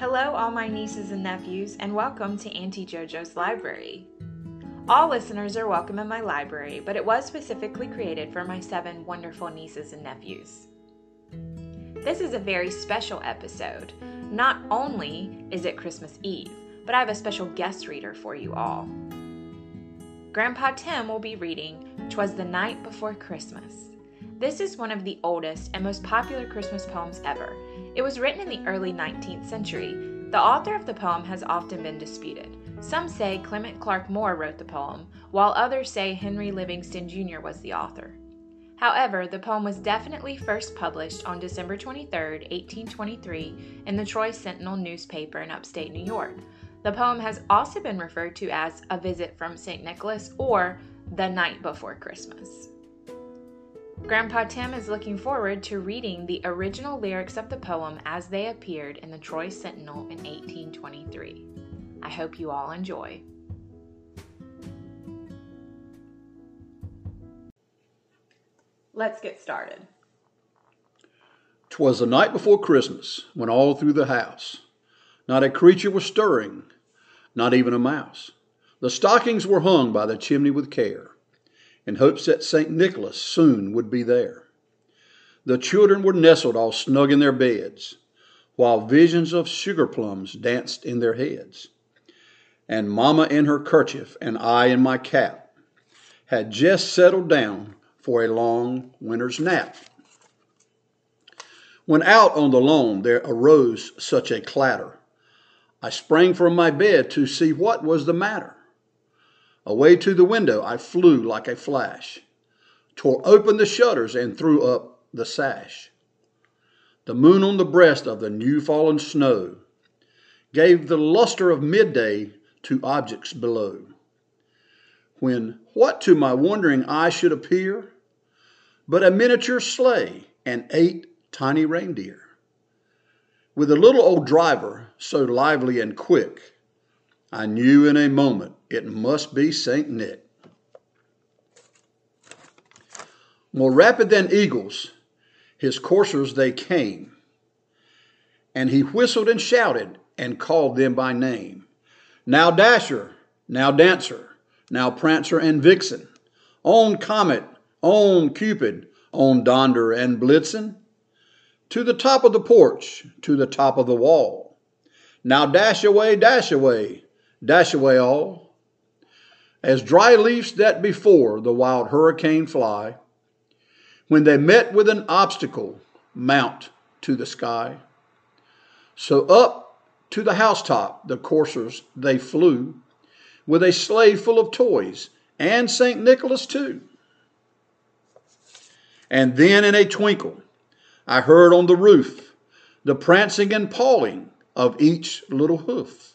Hello, all my nieces and nephews, and welcome to Auntie JoJo's Library. All listeners are welcome in my library, but it was specifically created for my seven wonderful nieces and nephews. This is a very special episode. Not only is it Christmas Eve, but I have a special guest reader for you all. Grandpa Tim will be reading Twas the Night Before Christmas. This is one of the oldest and most popular Christmas poems ever. It was written in the early 19th century. The author of the poem has often been disputed. Some say Clement Clarke Moore wrote the poem, while others say Henry Livingston Jr. was the author. However, the poem was definitely first published on December 23, 1823, in the Troy Sentinel newspaper in upstate New York. The poem has also been referred to as A Visit from St. Nicholas or The Night Before Christmas. Grandpa Tim is looking forward to reading the original lyrics of the poem as they appeared in the Troy Sentinel in 1823. I hope you all enjoy. Let's get started. Twas the night before Christmas, when all through the house not a creature was stirring, not even a mouse. The stockings were hung by the chimney with care in hopes that St. Nicholas soon would be there. The children were nestled all snug in their beds, while visions of sugar plums danced in their heads. And Mamma in her kerchief and I in my cap had just settled down for a long winter's nap. When out on the lawn there arose such a clatter, I sprang from my bed to see what was the matter. Away to the window I flew like a flash, tore open the shutters and threw up the sash. The moon on the breast of the new fallen snow gave the luster of midday to objects below. When what to my wondering eye should appear but a miniature sleigh and eight tiny reindeer. With a little old driver so lively and quick, I knew in a moment it must be St. Nick. More rapid than eagles, his coursers they came, and he whistled and shouted and called them by name. Now Dasher, now Dancer, now Prancer and Vixen, on Comet, on Cupid, on Donder and Blitzen, to the top of the porch, to the top of the wall. Now dash away, dash away, dash away all. As dry leaves that before the wild hurricane fly, when they met with an obstacle, mount to the sky. So up to the housetop the coursers they flew, with a sleigh full of toys, and St. Nicholas too. And then in a twinkle, I heard on the roof the prancing and pawing of each little hoof.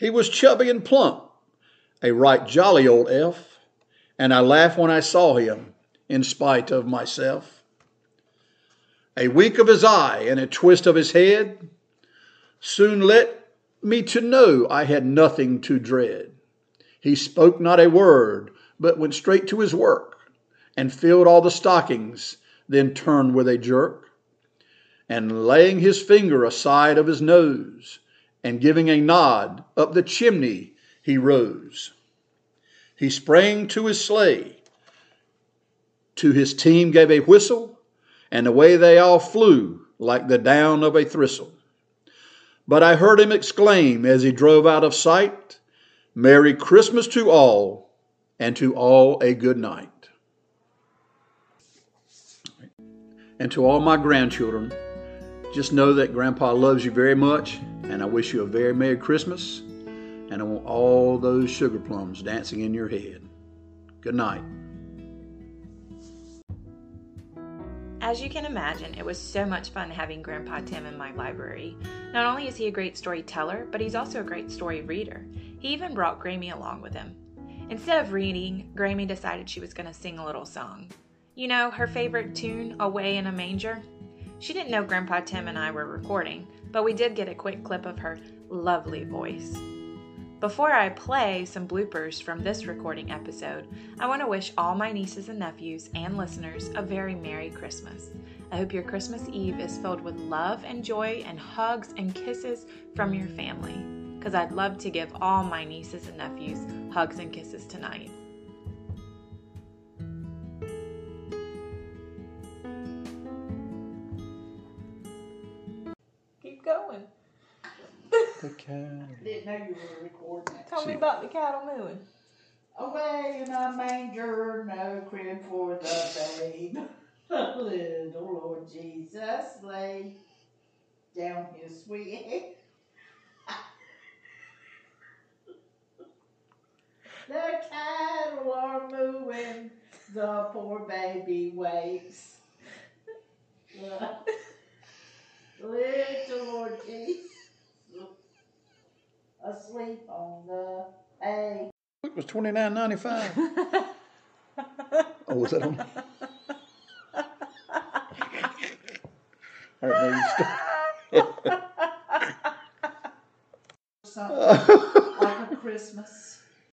He was chubby and plump, a right jolly old elf, and I laughed when I saw him, in spite of myself. A wink of his eye and a twist of his head soon let me to know I had nothing to dread. He spoke not a word, but went straight to his work, and filled all the stockings, then turned with a jerk, and laying his finger aside of his nose, and giving a nod, up the chimney he rose. He sprang to his sleigh, to his team gave a whistle, and away they all flew like the down of a thistle. But I heard him exclaim as he drove out of sight, Merry Christmas to all, and to all a good night. And to all my grandchildren, just know that Grandpa loves you very much, and I wish you a very Merry Christmas, and I want all those sugar plums dancing in your head. Good night. As you can imagine, it was so much fun having Grandpa Tim in my library. Not only is he a great storyteller, but he's also a great story reader. He even brought Grammy along with him. Instead of reading, Grammy decided she was going to sing a little song. You know, her favorite tune, Away in a Manger? She didn't know Grandpa Tim and I were recording, but we did get a quick clip of her lovely voice. Before I play some bloopers from this recording episode, I want to wish all my nieces and nephews and listeners a very Merry Christmas. I hope your Christmas Eve is filled with love and joy and hugs and kisses from your family, because I'd love to give all my nieces and nephews hugs and kisses tonight. Didn't know you were recording. Tell me about the cattle mooing. Away in a manger, no crib for the babe. Little Lord Jesus lay down his sweet head. The cattle are mooing, the poor baby wakes. Little Lord Jesus asleep on the hay. It was twenty nine ninety five. Oh, was that on? All right, maybe stop. Something like a Christmas.